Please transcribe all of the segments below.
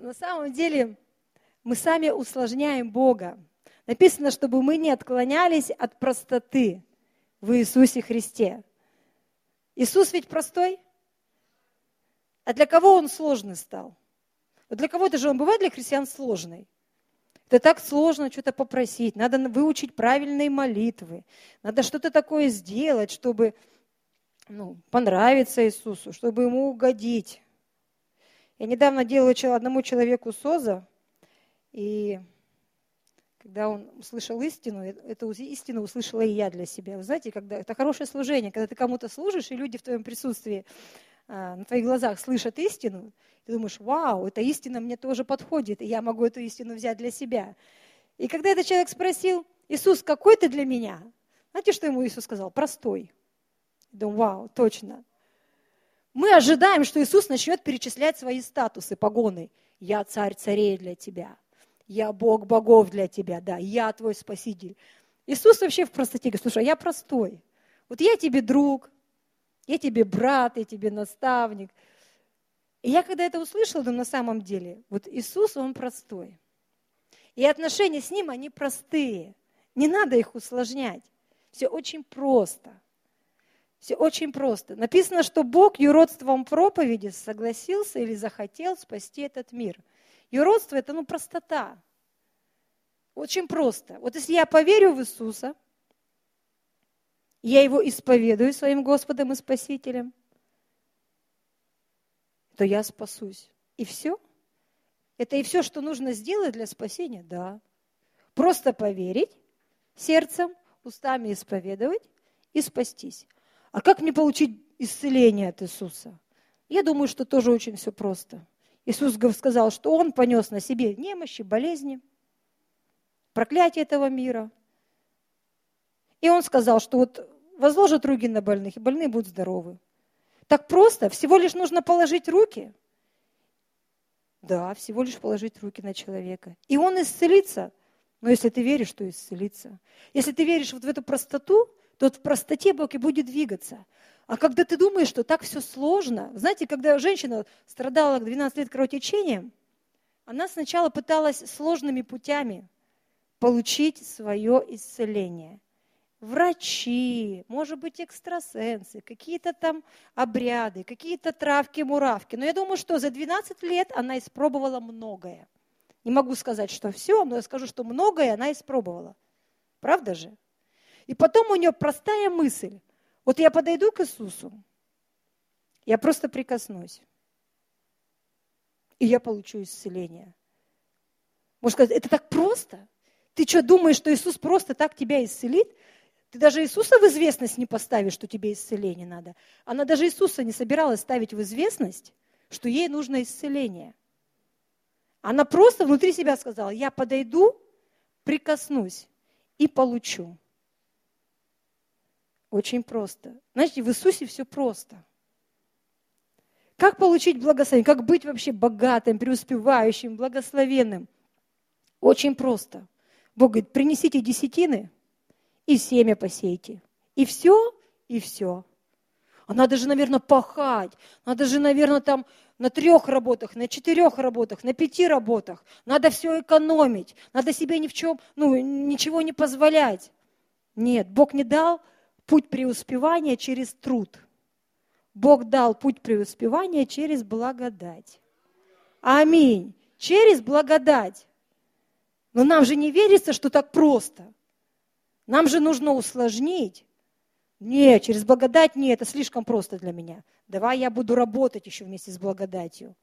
на самом деле мы сами усложняем Бога. Написано, чтобы мы не отклонялись от простоты в Иисусе Христе. Иисус ведь простой. А для кого он сложный стал? Для кого-то же он бывает для христиан сложный. Это так сложно что-то попросить, надо выучить правильные молитвы, надо что-то такое сделать, чтобы ну, понравиться Иисусу, чтобы ему угодить. Я недавно делала одному человеку СОЗа, и когда он услышал истину, э, эту истину услышала и я для себя. Вы знаете, когда это хорошее служение, когда ты кому-то служишь, и люди в твоем присутствии а, на твоих глазах слышат истину, ты думаешь, вау, эта истина мне тоже подходит, и я могу эту истину взять для себя. И когда этот человек спросил, Иисус, какой ты для меня? Знаете, что ему Иисус сказал? Простой. Я думаю, вау, точно. Мы ожидаем, что Иисус начнет перечислять свои статусы, погоны. Я царь царей для тебя. Я Бог богов для тебя. Да, я твой спаситель. Иисус вообще в простоте говорит, слушай, а я простой. Вот я тебе друг, я тебе брат, я тебе наставник – и я когда это услышала, думаю, на самом деле, вот Иисус, Он простой. И отношения с Ним, они простые. Не надо их усложнять. Все очень просто. Все очень просто. Написано, что Бог юродством проповеди согласился или захотел спасти этот мир. Юродство – это ну, простота. Очень просто. Вот если я поверю в Иисуса, я Его исповедую своим Господом и Спасителем, то я спасусь. И все? Это и все, что нужно сделать для спасения? Да. Просто поверить сердцем, устами исповедовать и спастись. А как мне получить исцеление от Иисуса? Я думаю, что тоже очень все просто. Иисус сказал, что Он понес на себе немощи, болезни, проклятие этого мира. И Он сказал, что вот возложат руки на больных, и больные будут здоровы. Так просто, всего лишь нужно положить руки. Да, всего лишь положить руки на человека. И он исцелится. Но если ты веришь, то исцелится. Если ты веришь вот в эту простоту, то в простоте Бог и будет двигаться. А когда ты думаешь, что так все сложно, знаете, когда женщина страдала 12 лет кровотечением, она сначала пыталась сложными путями получить свое исцеление врачи, может быть, экстрасенсы, какие-то там обряды, какие-то травки-муравки. Но я думаю, что за 12 лет она испробовала многое. Не могу сказать, что все, но я скажу, что многое она испробовала. Правда же? И потом у нее простая мысль. Вот я подойду к Иисусу, я просто прикоснусь, и я получу исцеление. Можно сказать, это так просто? Ты что, думаешь, что Иисус просто так тебя исцелит? Ты даже Иисуса в известность не поставишь, что тебе исцеление надо. Она даже Иисуса не собиралась ставить в известность, что ей нужно исцеление. Она просто внутри себя сказала, я подойду, прикоснусь и получу. Очень просто. Знаете, в Иисусе все просто. Как получить благословение? Как быть вообще богатым, преуспевающим, благословенным? Очень просто. Бог говорит, принесите десятины – и семя посейте. И все, и все. А надо же, наверное, пахать. Надо же, наверное, там на трех работах, на четырех работах, на пяти работах. Надо все экономить. Надо себе ни в чем, ну, ничего не позволять. Нет, Бог не дал путь преуспевания через труд. Бог дал путь преуспевания через благодать. Аминь. Через благодать. Но нам же не верится, что так просто. Нам же нужно усложнить. Нет, через благодать нет, это слишком просто для меня. Давай я буду работать еще вместе с благодатью.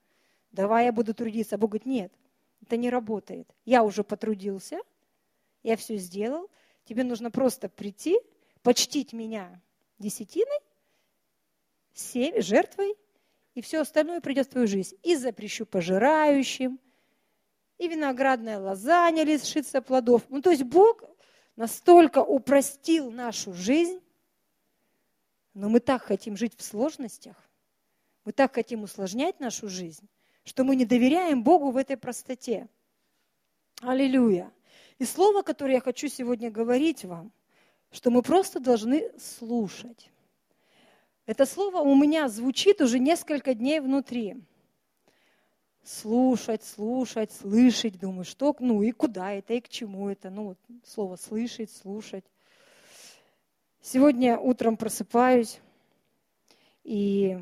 Давай я буду трудиться. А Бог говорит, нет, это не работает. Я уже потрудился, я все сделал. Тебе нужно просто прийти, почтить меня десятиной, семь, жертвой, и все остальное придет в твою жизнь. И запрещу пожирающим, и виноградная лоза не лишится плодов. Ну, то есть Бог настолько упростил нашу жизнь, но мы так хотим жить в сложностях, мы так хотим усложнять нашу жизнь, что мы не доверяем Богу в этой простоте. Аллилуйя. И слово, которое я хочу сегодня говорить вам, что мы просто должны слушать. Это слово у меня звучит уже несколько дней внутри. слушать, слушать, слышать. Думаю, что, ну и куда это, и к чему это. Ну, вот слово слышать, слушать. Сегодня утром просыпаюсь, и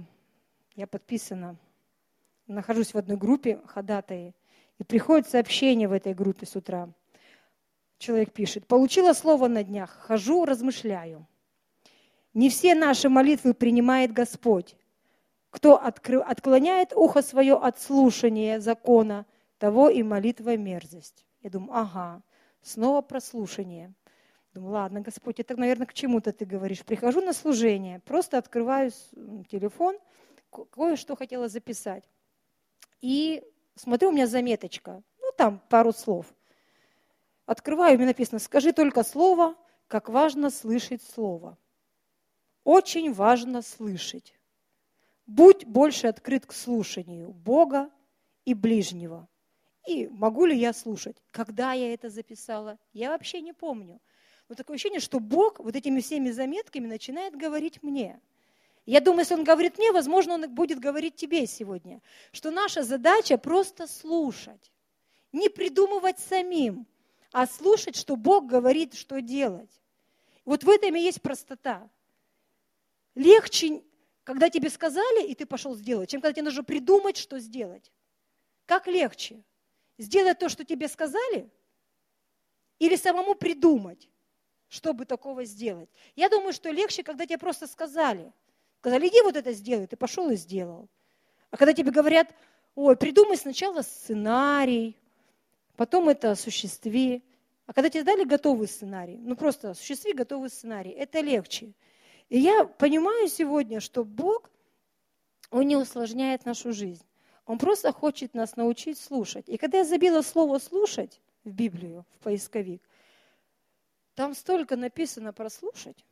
я подписана, нахожусь в одной группе ходатаи, и приходит сообщение в этой группе с утра. Человек пишет, получила слово на днях, хожу, размышляю. Не все наши молитвы принимает Господь. Кто отклоняет ухо свое от слушания закона, того и молитва мерзость. Я думаю, ага, снова прослушание. Думаю, ладно, Господь, это, наверное, к чему-то ты говоришь. Прихожу на служение, просто открываю телефон, кое-что хотела записать. И смотрю, у меня заметочка, ну там пару слов. Открываю, мне написано, скажи только слово, как важно слышать слово. Очень важно слышать. Будь больше открыт к слушанию Бога и ближнего. И могу ли я слушать? Когда я это записала? Я вообще не помню. Но такое ощущение, что Бог вот этими всеми заметками начинает говорить мне. Я думаю, если Он говорит мне, возможно, Он будет говорить тебе сегодня, что наша задача просто слушать, не придумывать самим, а слушать, что Бог говорит, что делать. Вот в этом и есть простота. Легче когда тебе сказали, и ты пошел сделать, чем когда тебе нужно придумать, что сделать. Как легче? Сделать то, что тебе сказали, или самому придумать, чтобы такого сделать? Я думаю, что легче, когда тебе просто сказали. Сказали, иди вот это сделай, ты пошел и сделал. А когда тебе говорят, ой, придумай сначала сценарий, потом это осуществи. А когда тебе дали готовый сценарий, ну просто осуществи готовый сценарий, это легче. И я понимаю сегодня, что Бог, Он не усложняет нашу жизнь. Он просто хочет нас научить слушать. И когда я забила слово «слушать» в Библию, в поисковик, там столько написано про слушать,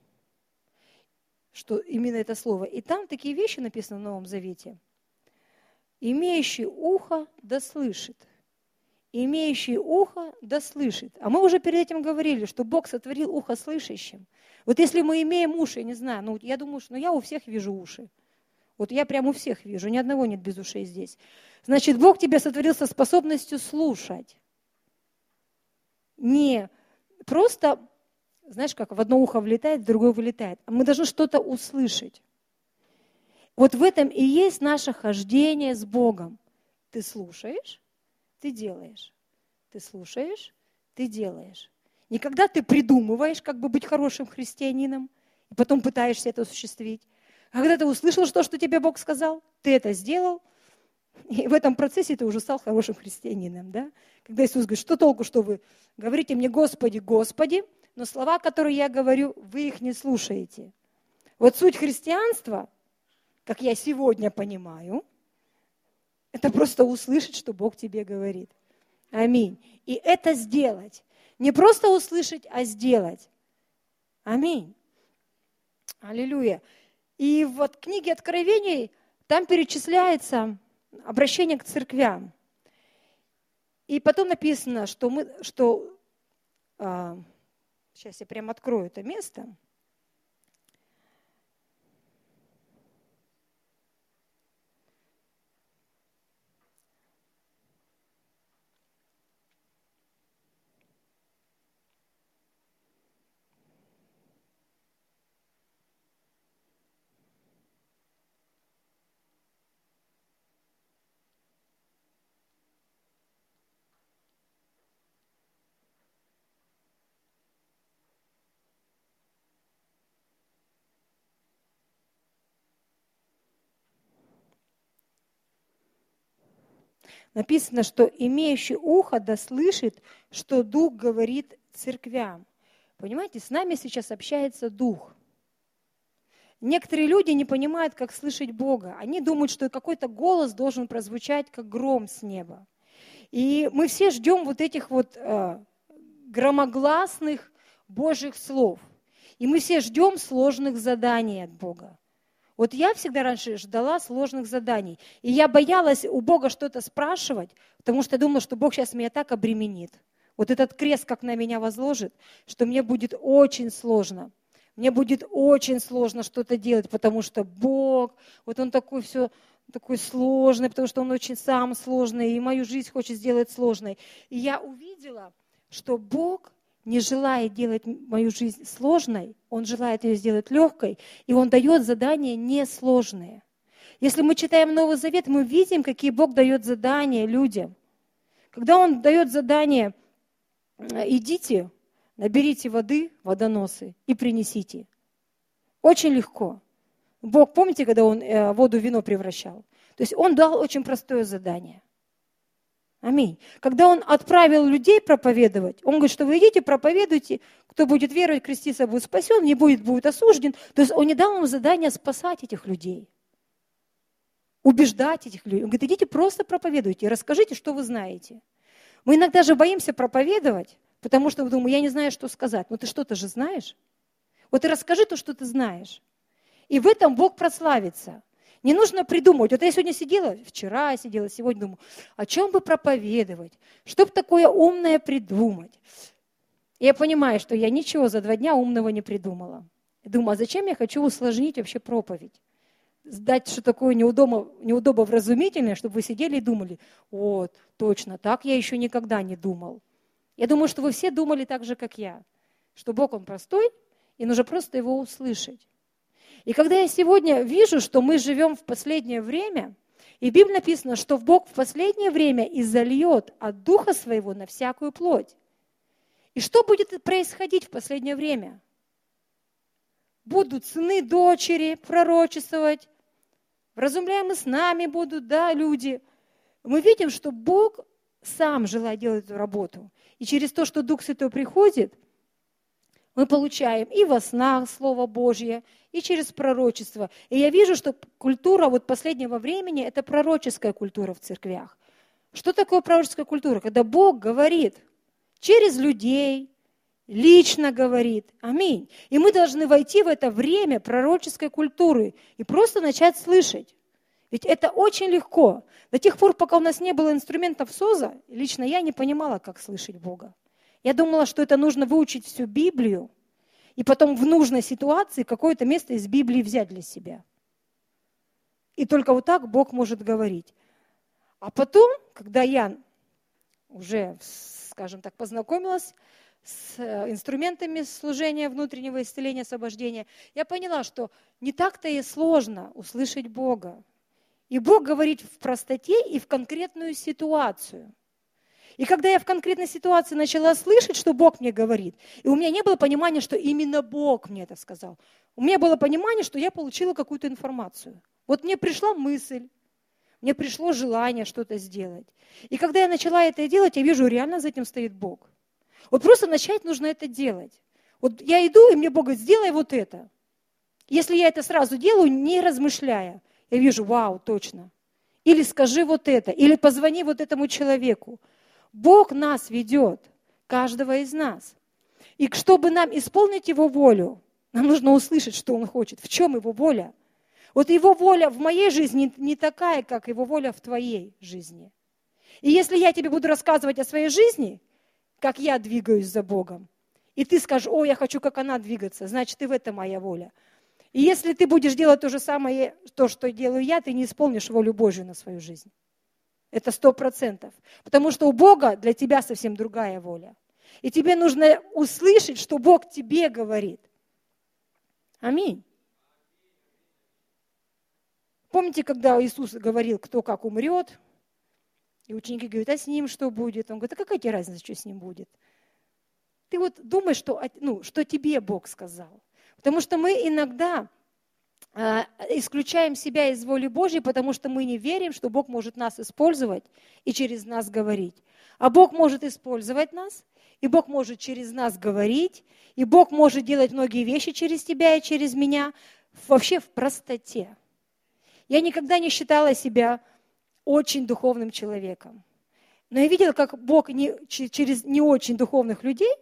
что именно это слово. И там такие вещи написаны в Новом Завете. «Имеющий ухо да слышит». «Имеющий ухо да слышит». А мы уже перед этим говорили, что Бог сотворил ухо слышащим – вот если мы имеем уши, я не знаю, ну я думаю, что ну, я у всех вижу уши. Вот я прямо у всех вижу, ни одного нет без ушей здесь. Значит, Бог тебя сотворил со способностью слушать. Не просто, знаешь, как в одно ухо влетает, в другое вылетает. А мы должны что-то услышать. Вот в этом и есть наше хождение с Богом. Ты слушаешь, ты делаешь. Ты слушаешь, ты делаешь. Не когда ты придумываешь, как бы быть хорошим христианином, и потом пытаешься это осуществить. А когда ты услышал то, что тебе Бог сказал, ты это сделал, и в этом процессе ты уже стал хорошим христианином. Да? Когда Иисус говорит, что толку, что вы говорите мне Господи, Господи, но слова, которые я говорю, вы их не слушаете. Вот суть христианства, как я сегодня понимаю, это просто услышать, что Бог тебе говорит. Аминь. И это сделать. Не просто услышать, а сделать. Аминь. Аллилуйя. И вот в книге Откровений там перечисляется обращение к церквям. И потом написано, что мы, что, а, сейчас я прям открою это место – написано, что имеющий ухо да слышит, что Дух говорит церквям. Понимаете, с нами сейчас общается Дух. Некоторые люди не понимают, как слышать Бога. Они думают, что какой-то голос должен прозвучать, как гром с неба. И мы все ждем вот этих вот э, громогласных Божьих слов. И мы все ждем сложных заданий от Бога. Вот я всегда раньше ждала сложных заданий. И я боялась у Бога что-то спрашивать, потому что думала, что Бог сейчас меня так обременит. Вот этот крест как на меня возложит, что мне будет очень сложно. Мне будет очень сложно что-то делать, потому что Бог, вот Он такой все такой сложный, потому что он очень сам сложный, и мою жизнь хочет сделать сложной. И я увидела, что Бог не желает делать мою жизнь сложной, Он желает ее сделать легкой, и Он дает задания несложные. Если мы читаем Новый Завет, мы видим, какие Бог дает задания людям. Когда Он дает задание, идите, наберите воды, водоносы, и принесите. Очень легко. Бог, помните, когда Он э, воду в вино превращал? То есть Он дал очень простое задание – Аминь. Когда он отправил людей проповедовать, он говорит, что вы идите, проповедуйте, кто будет веровать, креститься, будет спасен, не будет, будет осужден. То есть он не дал им задание спасать этих людей, убеждать этих людей. Он говорит, идите просто проповедуйте, расскажите, что вы знаете. Мы иногда же боимся проповедовать, потому что мы думаем, я не знаю, что сказать. Но ты что-то же знаешь. Вот и расскажи то, что ты знаешь. И в этом Бог прославится. Не нужно придумывать. Вот я сегодня сидела, вчера сидела, сегодня думаю, о чем бы проповедовать, что бы такое умное придумать. Я понимаю, что я ничего за два дня умного не придумала. думаю, а зачем я хочу усложнить вообще проповедь? Сдать что такое неудобно, неудобовразумительное, чтобы вы сидели и думали, вот, точно, так я еще никогда не думал. Я думаю, что вы все думали так же, как я, что Бог, Он простой, и нужно просто Его услышать. И когда я сегодня вижу, что мы живем в последнее время, и в Библии написано, что Бог в последнее время изольет от Духа Своего на всякую плоть. И что будет происходить в последнее время? Будут сыны, дочери пророчествовать, вразумляемые с нами будут, да, люди. Мы видим, что Бог сам желает делать эту работу. И через то, что Дух Святой приходит – мы получаем и во снах Слово Божье, и через пророчество. И я вижу, что культура вот последнего времени – это пророческая культура в церквях. Что такое пророческая культура? Когда Бог говорит через людей, лично говорит. Аминь. И мы должны войти в это время пророческой культуры и просто начать слышать. Ведь это очень легко. До тех пор, пока у нас не было инструментов СОЗа, лично я не понимала, как слышать Бога. Я думала, что это нужно выучить всю Библию и потом в нужной ситуации какое-то место из Библии взять для себя. И только вот так Бог может говорить. А потом, когда я уже, скажем так, познакомилась с э, инструментами служения внутреннего исцеления, освобождения, я поняла, что не так-то и сложно услышать Бога. И Бог говорит в простоте и в конкретную ситуацию – и когда я в конкретной ситуации начала слышать, что Бог мне говорит, и у меня не было понимания, что именно Бог мне это сказал, у меня было понимание, что я получила какую-то информацию. Вот мне пришла мысль, мне пришло желание что-то сделать. И когда я начала это делать, я вижу, реально за этим стоит Бог. Вот просто начать нужно это делать. Вот я иду, и мне Бог говорит, сделай вот это. Если я это сразу делаю, не размышляя, я вижу, вау, точно. Или скажи вот это, или позвони вот этому человеку. Бог нас ведет, каждого из нас. И чтобы нам исполнить Его волю, нам нужно услышать, что Он хочет, в чем Его воля. Вот Его воля в моей жизни не такая, как Его воля в твоей жизни. И если я тебе буду рассказывать о своей жизни, как я двигаюсь за Богом, и ты скажешь, о, я хочу, как она двигаться, значит, и в этом моя воля. И если ты будешь делать то же самое, то, что делаю я, ты не исполнишь волю Божью на свою жизнь. Это сто процентов. Потому что у Бога для тебя совсем другая воля. И тебе нужно услышать, что Бог тебе говорит. Аминь. Помните, когда Иисус говорил, кто как умрет, и ученики говорят, а с ним что будет? Он говорит, а какая тебе разница, что с ним будет? Ты вот думаешь, что, ну, что тебе Бог сказал. Потому что мы иногда исключаем себя из воли Божьей, потому что мы не верим, что Бог может нас использовать и через нас говорить. А Бог может использовать нас, и Бог может через нас говорить, и Бог может делать многие вещи через тебя и через меня, вообще в простоте. Я никогда не считала себя очень духовным человеком. Но я видела, как Бог не, через не очень духовных людей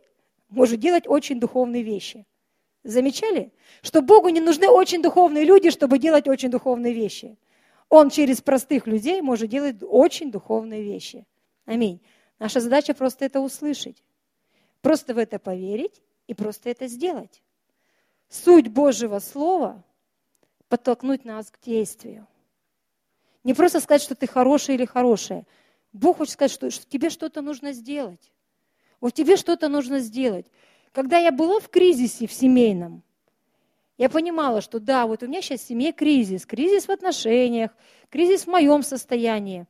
может делать очень духовные вещи. Замечали? Что Богу не нужны очень духовные люди, чтобы делать очень духовные вещи. Он через простых людей может делать очень духовные вещи. Аминь. Наша задача просто это услышать. Просто в это поверить и просто это сделать. Суть Божьего Слова – подтолкнуть нас к действию. Не просто сказать, что ты хороший или хорошая. Бог хочет сказать, что, что тебе что-то нужно сделать. Вот тебе что-то нужно сделать. Когда я была в кризисе в семейном, я понимала, что да, вот у меня сейчас в семье кризис, кризис в отношениях, кризис в моем состоянии.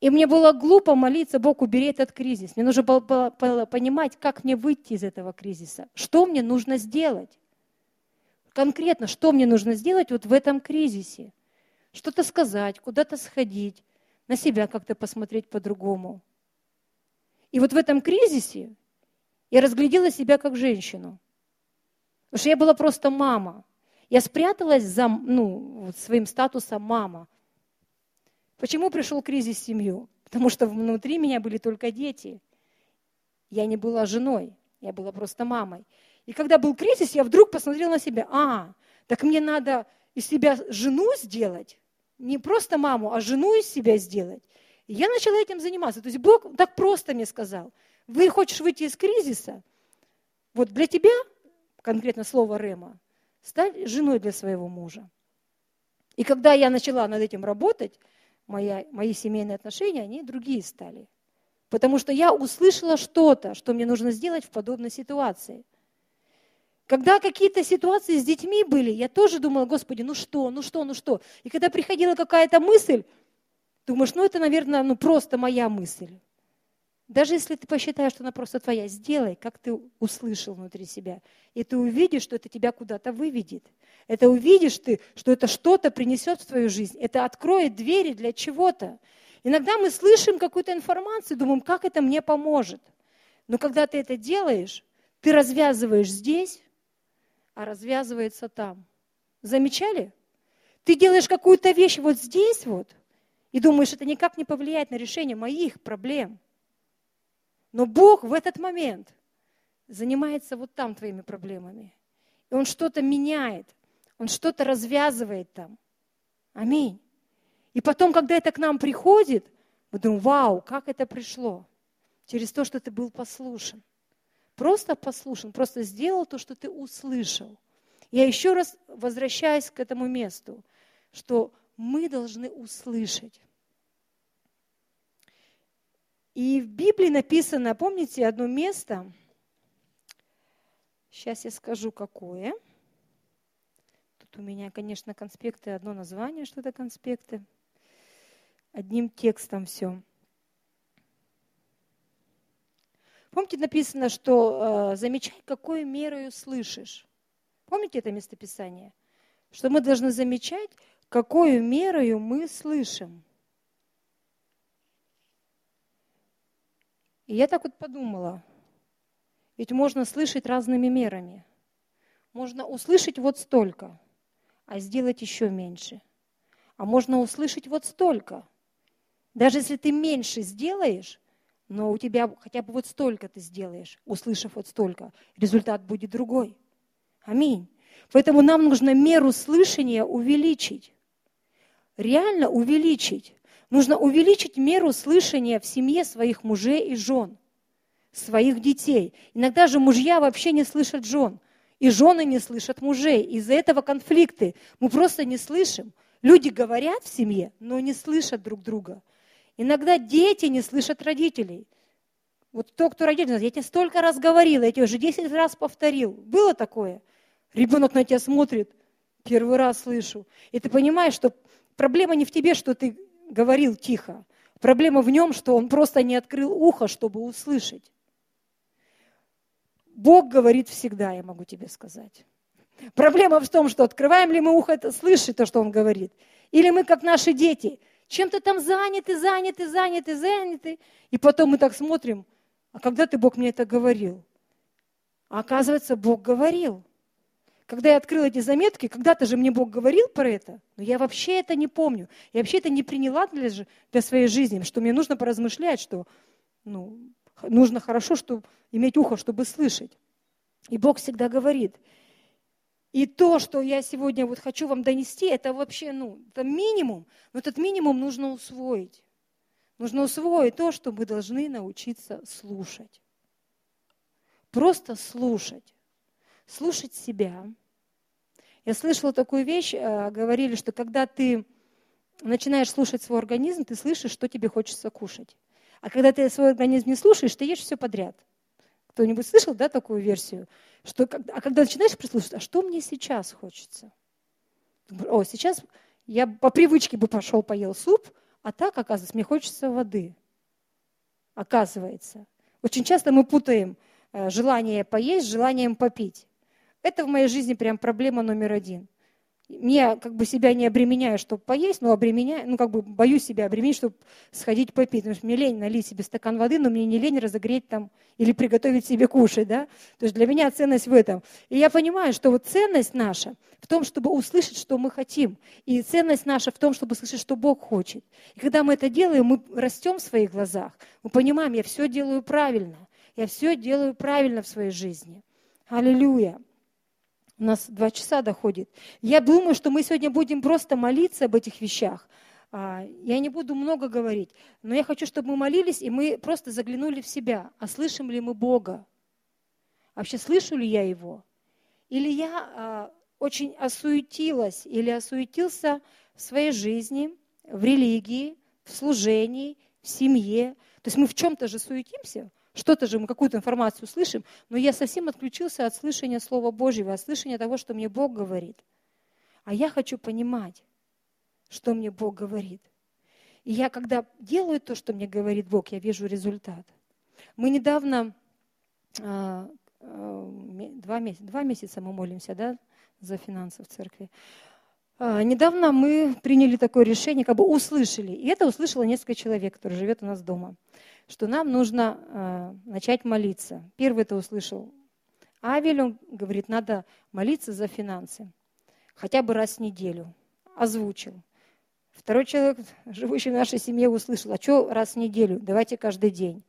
И мне было глупо молиться, Бог, убери этот кризис. Мне нужно было понимать, как мне выйти из этого кризиса, что мне нужно сделать. Конкретно, что мне нужно сделать вот в этом кризисе. Что-то сказать, куда-то сходить, на себя как-то посмотреть по-другому. И вот в этом кризисе я разглядела себя как женщину. Потому что я была просто мама. Я спряталась за ну, своим статусом мама. Почему пришел кризис в семью? Потому что внутри меня были только дети. Я не была женой, я была просто мамой. И когда был кризис, я вдруг посмотрела на себя. А, так мне надо из себя жену сделать. Не просто маму, а жену из себя сделать. И я начала этим заниматься. То есть Бог так просто мне сказал. Вы хочешь выйти из кризиса? Вот для тебя, конкретно слово Рема, стать женой для своего мужа. И когда я начала над этим работать, моя, мои семейные отношения, они другие стали. Потому что я услышала что-то, что мне нужно сделать в подобной ситуации. Когда какие-то ситуации с детьми были, я тоже думала, Господи, ну что, ну что, ну что. И когда приходила какая-то мысль, думаешь, ну это, наверное, ну просто моя мысль. Даже если ты посчитаешь, что она просто твоя, сделай, как ты услышал внутри себя. И ты увидишь, что это тебя куда-то выведет. Это увидишь ты, что это что-то принесет в твою жизнь. Это откроет двери для чего-то. Иногда мы слышим какую-то информацию, думаем, как это мне поможет. Но когда ты это делаешь, ты развязываешь здесь, а развязывается там. Замечали? Ты делаешь какую-то вещь вот здесь вот, и думаешь, это никак не повлияет на решение моих проблем – но Бог в этот момент занимается вот там твоими проблемами. И Он что-то меняет, Он что-то развязывает там. Аминь. И потом, когда это к нам приходит, мы думаем, вау, как это пришло? Через то, что ты был послушен. Просто послушен, просто сделал то, что ты услышал. Я еще раз возвращаюсь к этому месту, что мы должны услышать. И в Библии написано, помните одно место, сейчас я скажу какое. Тут у меня, конечно, конспекты, одно название, что это конспекты. Одним текстом все. Помните, написано, что э, замечай, какой мерою слышишь. Помните это местописание? Что мы должны замечать, какой мерою мы слышим. И я так вот подумала, ведь можно слышать разными мерами. Можно услышать вот столько, а сделать еще меньше. А можно услышать вот столько. Даже если ты меньше сделаешь, но у тебя хотя бы вот столько ты сделаешь, услышав вот столько, результат будет другой. Аминь. Поэтому нам нужно меру слышания увеличить. Реально увеличить. Нужно увеличить меру слышания в семье своих мужей и жен, своих детей. Иногда же мужья вообще не слышат жен, и жены не слышат мужей. Из-за этого конфликты. Мы просто не слышим. Люди говорят в семье, но не слышат друг друга. Иногда дети не слышат родителей. Вот то, кто родитель, я тебе столько раз говорила, я тебе уже 10 раз повторил. Было такое? Ребенок на тебя смотрит, первый раз слышу. И ты понимаешь, что проблема не в тебе, что ты говорил тихо. Проблема в нем, что он просто не открыл ухо, чтобы услышать. Бог говорит всегда, я могу тебе сказать. Проблема в том, что открываем ли мы ухо, это то, что он говорит. Или мы, как наши дети, чем-то там заняты, заняты, заняты, заняты. И потом мы так смотрим, а когда ты, Бог, мне это говорил? А оказывается, Бог говорил. Когда я открыла эти заметки, когда-то же мне Бог говорил про это, но я вообще это не помню. Я вообще это не приняла для, для своей жизни, что мне нужно поразмышлять, что ну, нужно хорошо чтобы, иметь ухо, чтобы слышать. И Бог всегда говорит. И то, что я сегодня вот хочу вам донести, это вообще ну, это минимум, но этот минимум нужно усвоить. Нужно усвоить то, что мы должны научиться слушать. Просто слушать слушать себя. Я слышала такую вещь, э, говорили, что когда ты начинаешь слушать свой организм, ты слышишь, что тебе хочется кушать. А когда ты свой организм не слушаешь, ты ешь все подряд. Кто-нибудь слышал, да, такую версию? Что, а когда начинаешь прислушиваться, а что мне сейчас хочется? О, сейчас я по привычке бы пошел поел суп, а так, оказывается, мне хочется воды. Оказывается. Очень часто мы путаем э, желание поесть с желанием попить. Это в моей жизни прям проблема номер один мне как бы себя не обременяю, чтобы поесть, но обременяю, ну как бы боюсь себя обременить, чтобы сходить попить. Потому что мне лень налить себе стакан воды, но мне не лень разогреть там или приготовить себе кушать, да. То есть для меня ценность в этом. И я понимаю, что вот ценность наша в том, чтобы услышать, что мы хотим. И ценность наша в том, чтобы слышать, что Бог хочет. И когда мы это делаем, мы растем в своих глазах. Мы понимаем, я все делаю правильно. Я все делаю правильно в своей жизни. Аллилуйя. У нас два часа доходит. Я думаю, что мы сегодня будем просто молиться об этих вещах. А, я не буду много говорить, но я хочу, чтобы мы молились, и мы просто заглянули в себя. А слышим ли мы Бога? Вообще слышу ли я Его? Или я а, очень осуетилась или осуетился в своей жизни, в религии, в служении, в семье. То есть мы в чем-то же суетимся, что-то же мы какую-то информацию слышим, но я совсем отключился от слышания Слова Божьего, от слышания того, что мне Бог говорит. А я хочу понимать, что мне Бог говорит. И я, когда делаю то, что мне говорит Бог, я вижу результат. Мы недавно, а, а, два месяца, два месяца мы молимся да, за финансы в церкви. А, недавно мы приняли такое решение, как бы услышали. И это услышало несколько человек, которые живет у нас дома что нам нужно э, начать молиться. Первый это услышал Авель, он говорит, надо молиться за финансы. Хотя бы раз в неделю. Озвучил. Второй человек, живущий в нашей семье, услышал, а что раз в неделю? Давайте каждый день.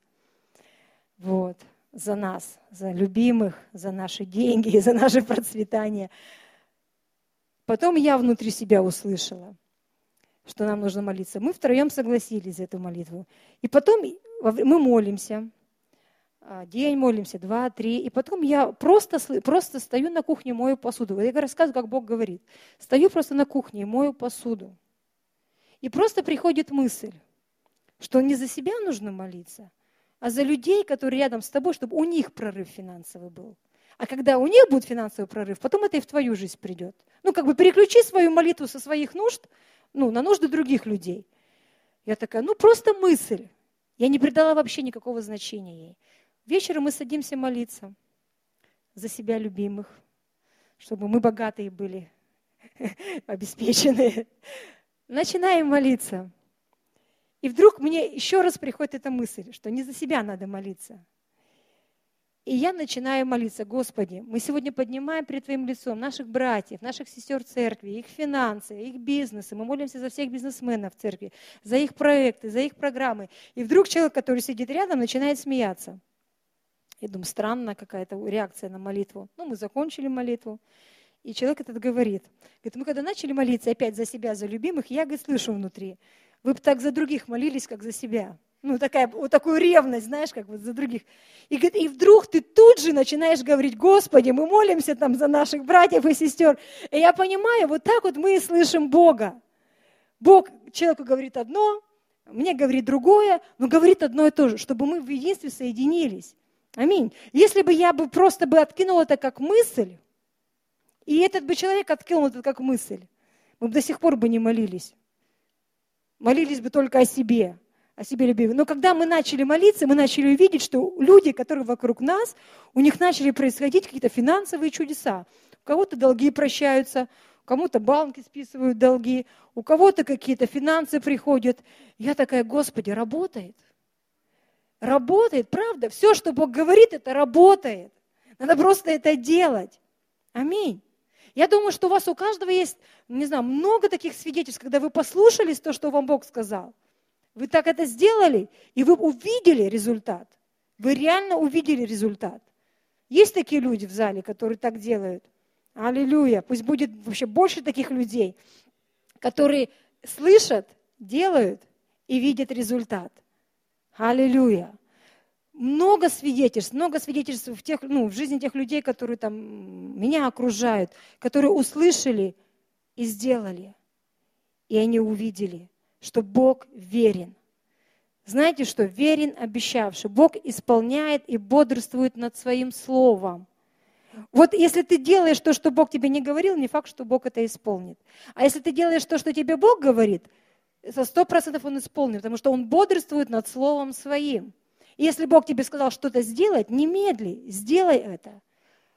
Вот. За нас, за любимых, за наши деньги, за наше процветание. Потом я внутри себя услышала, что нам нужно молиться. Мы втроем согласились за эту молитву. И потом мы молимся, а, день молимся, два, три, и потом я просто, просто стою на кухне, мою посуду. Я рассказываю, как Бог говорит. Стою просто на кухне и мою посуду. И просто приходит мысль, что не за себя нужно молиться, а за людей, которые рядом с тобой, чтобы у них прорыв финансовый был. А когда у них будет финансовый прорыв, потом это и в твою жизнь придет. Ну, как бы переключи свою молитву со своих нужд ну, на нужды других людей. Я такая, ну, просто мысль. Я не придала вообще никакого значения ей. Вечером мы садимся молиться за себя любимых, чтобы мы богатые были, обеспеченные. Начинаем молиться. И вдруг мне еще раз приходит эта мысль, что не за себя надо молиться, и я начинаю молиться, Господи, мы сегодня поднимаем перед Твоим лицом наших братьев, наших сестер церкви, их финансы, их бизнесы. Мы молимся за всех бизнесменов в церкви, за их проекты, за их программы. И вдруг человек, который сидит рядом, начинает смеяться. Я думаю, странная какая-то реакция на молитву. Ну, мы закончили молитву. И человек этот говорит, говорит, мы когда начали молиться опять за себя, за любимых, я, говорит, слышу внутри, вы бы так за других молились, как за себя. Ну, такая, вот такую ревность, знаешь, как вот за других. И, и вдруг ты тут же начинаешь говорить, Господи, мы молимся там за наших братьев и сестер. И я понимаю, вот так вот мы и слышим Бога. Бог человеку говорит одно, мне говорит другое, но говорит одно и то же, чтобы мы в единстве соединились. Аминь. Если бы я бы просто бы откинул это как мысль, и этот бы человек откинул это как мысль, мы бы до сих пор бы не молились. Молились бы только о себе о себе любимых. Но когда мы начали молиться, мы начали увидеть, что люди, которые вокруг нас, у них начали происходить какие-то финансовые чудеса. У кого-то долги прощаются, кому-то банки списывают долги, у кого-то какие-то финансы приходят. Я такая, Господи, работает. Работает, правда. Все, что Бог говорит, это работает. Надо просто это делать. Аминь. Я думаю, что у вас у каждого есть, не знаю, много таких свидетельств, когда вы послушались то, что вам Бог сказал – вы так это сделали, и вы увидели результат. Вы реально увидели результат. Есть такие люди в зале, которые так делают? Аллилуйя. Пусть будет вообще больше таких людей, которые слышат, делают и видят результат. Аллилуйя. Много свидетельств, много свидетельств в, тех, ну, в жизни тех людей, которые там меня окружают, которые услышали и сделали. и они увидели, что Бог верен. Знаете что? Верен обещавший. Бог исполняет и бодрствует над своим словом. Вот если ты делаешь то, что Бог тебе не говорил, не факт, что Бог это исполнит. А если ты делаешь то, что тебе Бог говорит, со сто процентов Он исполнит, потому что Он бодрствует над Словом Своим. И если Бог тебе сказал что-то сделать, немедли, сделай это.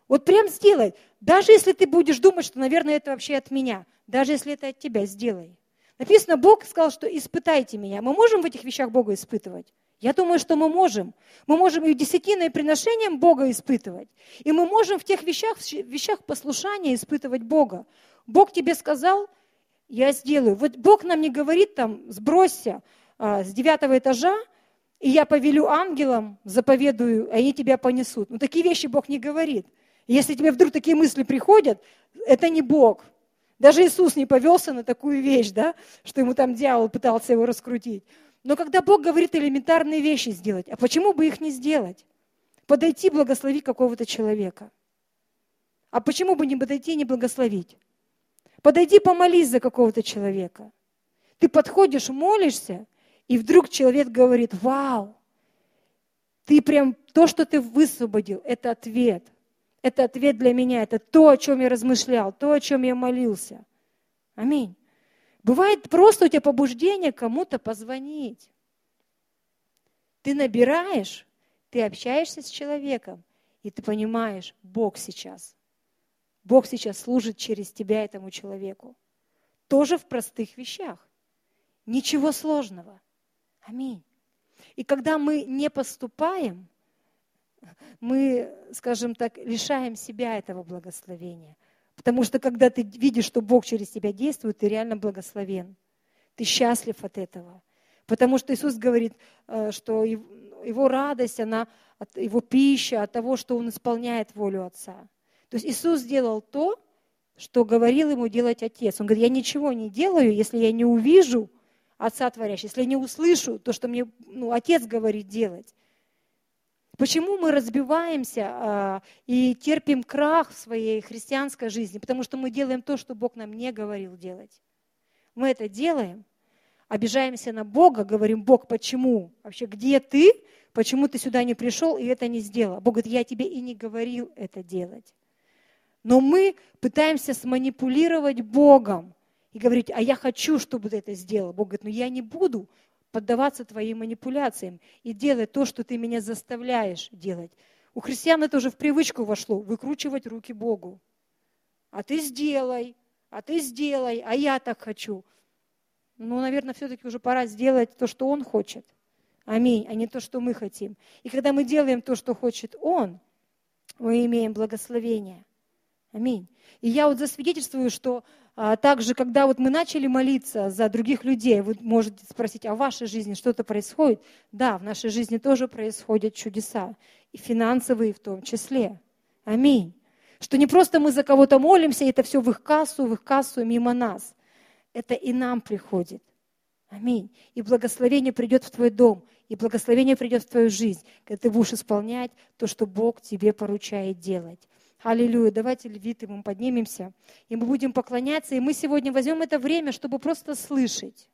Вот прям сделай. Даже если ты будешь думать, что, наверное, это вообще от меня. Даже если это от тебя, сделай. Написано, Бог сказал, что испытайте меня. Мы можем в этих вещах Бога испытывать? Я думаю, что мы можем. Мы можем и десятиной приношением Бога испытывать. И мы можем в тех вещах, в вещах послушания испытывать Бога. Бог тебе сказал, я сделаю. Вот Бог нам не говорит там, сбросься а, с девятого этажа, и я повелю ангелам, заповедую, а они тебя понесут. Ну, такие вещи Бог не говорит. Если тебе вдруг такие мысли приходят, это не Бог. Даже Иисус не повелся на такую вещь, да, что ему там дьявол пытался его раскрутить. Но когда Бог говорит элементарные вещи сделать, а почему бы их не сделать? Подойти, благословить какого-то человека. А почему бы не подойти и не благословить? Подойди, помолись за какого-то человека. Ты подходишь, молишься, и вдруг человек говорит, вау, ты прям, то, что ты высвободил, это ответ. Это ответ для меня, это то, о чем я размышлял, то, о чем я молился. Аминь. Бывает просто у тебя побуждение кому-то позвонить. Ты набираешь, ты общаешься с человеком, и ты понимаешь, Бог сейчас. Бог сейчас служит через тебя этому человеку. Тоже в простых вещах. Ничего сложного. Аминь. И когда мы не поступаем, мы, скажем так, лишаем себя этого благословения. Потому что когда ты видишь, что Бог через тебя действует, ты реально благословен. Ты счастлив от этого. Потому что Иисус говорит, э, что его радость, она, его пища от того, что он исполняет волю Отца. То есть Иисус сделал то, что говорил ему делать Отец. Он говорит, я ничего не делаю, если я не увижу Отца Творящего, если я не услышу то, что мне ну, Отец говорит делать. Почему мы разбиваемся а, и терпим крах в своей христианской жизни? Потому что мы делаем то, что Бог нам не говорил делать. Мы это делаем, обижаемся на Бога, говорим, Бог, почему? Вообще, где ты? Почему ты сюда не пришел и это не сделал? Бог говорит, я тебе и не говорил это делать. Но мы пытаемся сманипулировать Богом и говорить, а я хочу, чтобы ты это сделал. Бог говорит, ну я не буду, поддаваться твоим манипуляциям и делать то, что ты меня заставляешь делать. У христиан это уже в привычку вошло, выкручивать руки Богу. А ты сделай, а ты сделай, а я так хочу. Ну, наверное, все-таки уже пора сделать то, что Он хочет. Аминь, а не то, что мы хотим. И когда мы делаем то, что хочет Он, мы имеем благословение. Аминь. И я вот засвидетельствую, что также, когда вот мы начали молиться за других людей, вы можете спросить, а в вашей жизни что-то происходит? Да, в нашей жизни тоже происходят чудеса, и финансовые в том числе. Аминь. Что не просто мы за кого-то молимся, это все в их кассу, в их кассу мимо нас. Это и нам приходит. Аминь. И благословение придет в твой дом, и благословение придет в твою жизнь, когда ты будешь исполнять то, что Бог тебе поручает делать. Аллилуйя. Давайте, левиты, мы поднимемся, и мы будем поклоняться. И мы сегодня возьмем это время, чтобы просто слышать.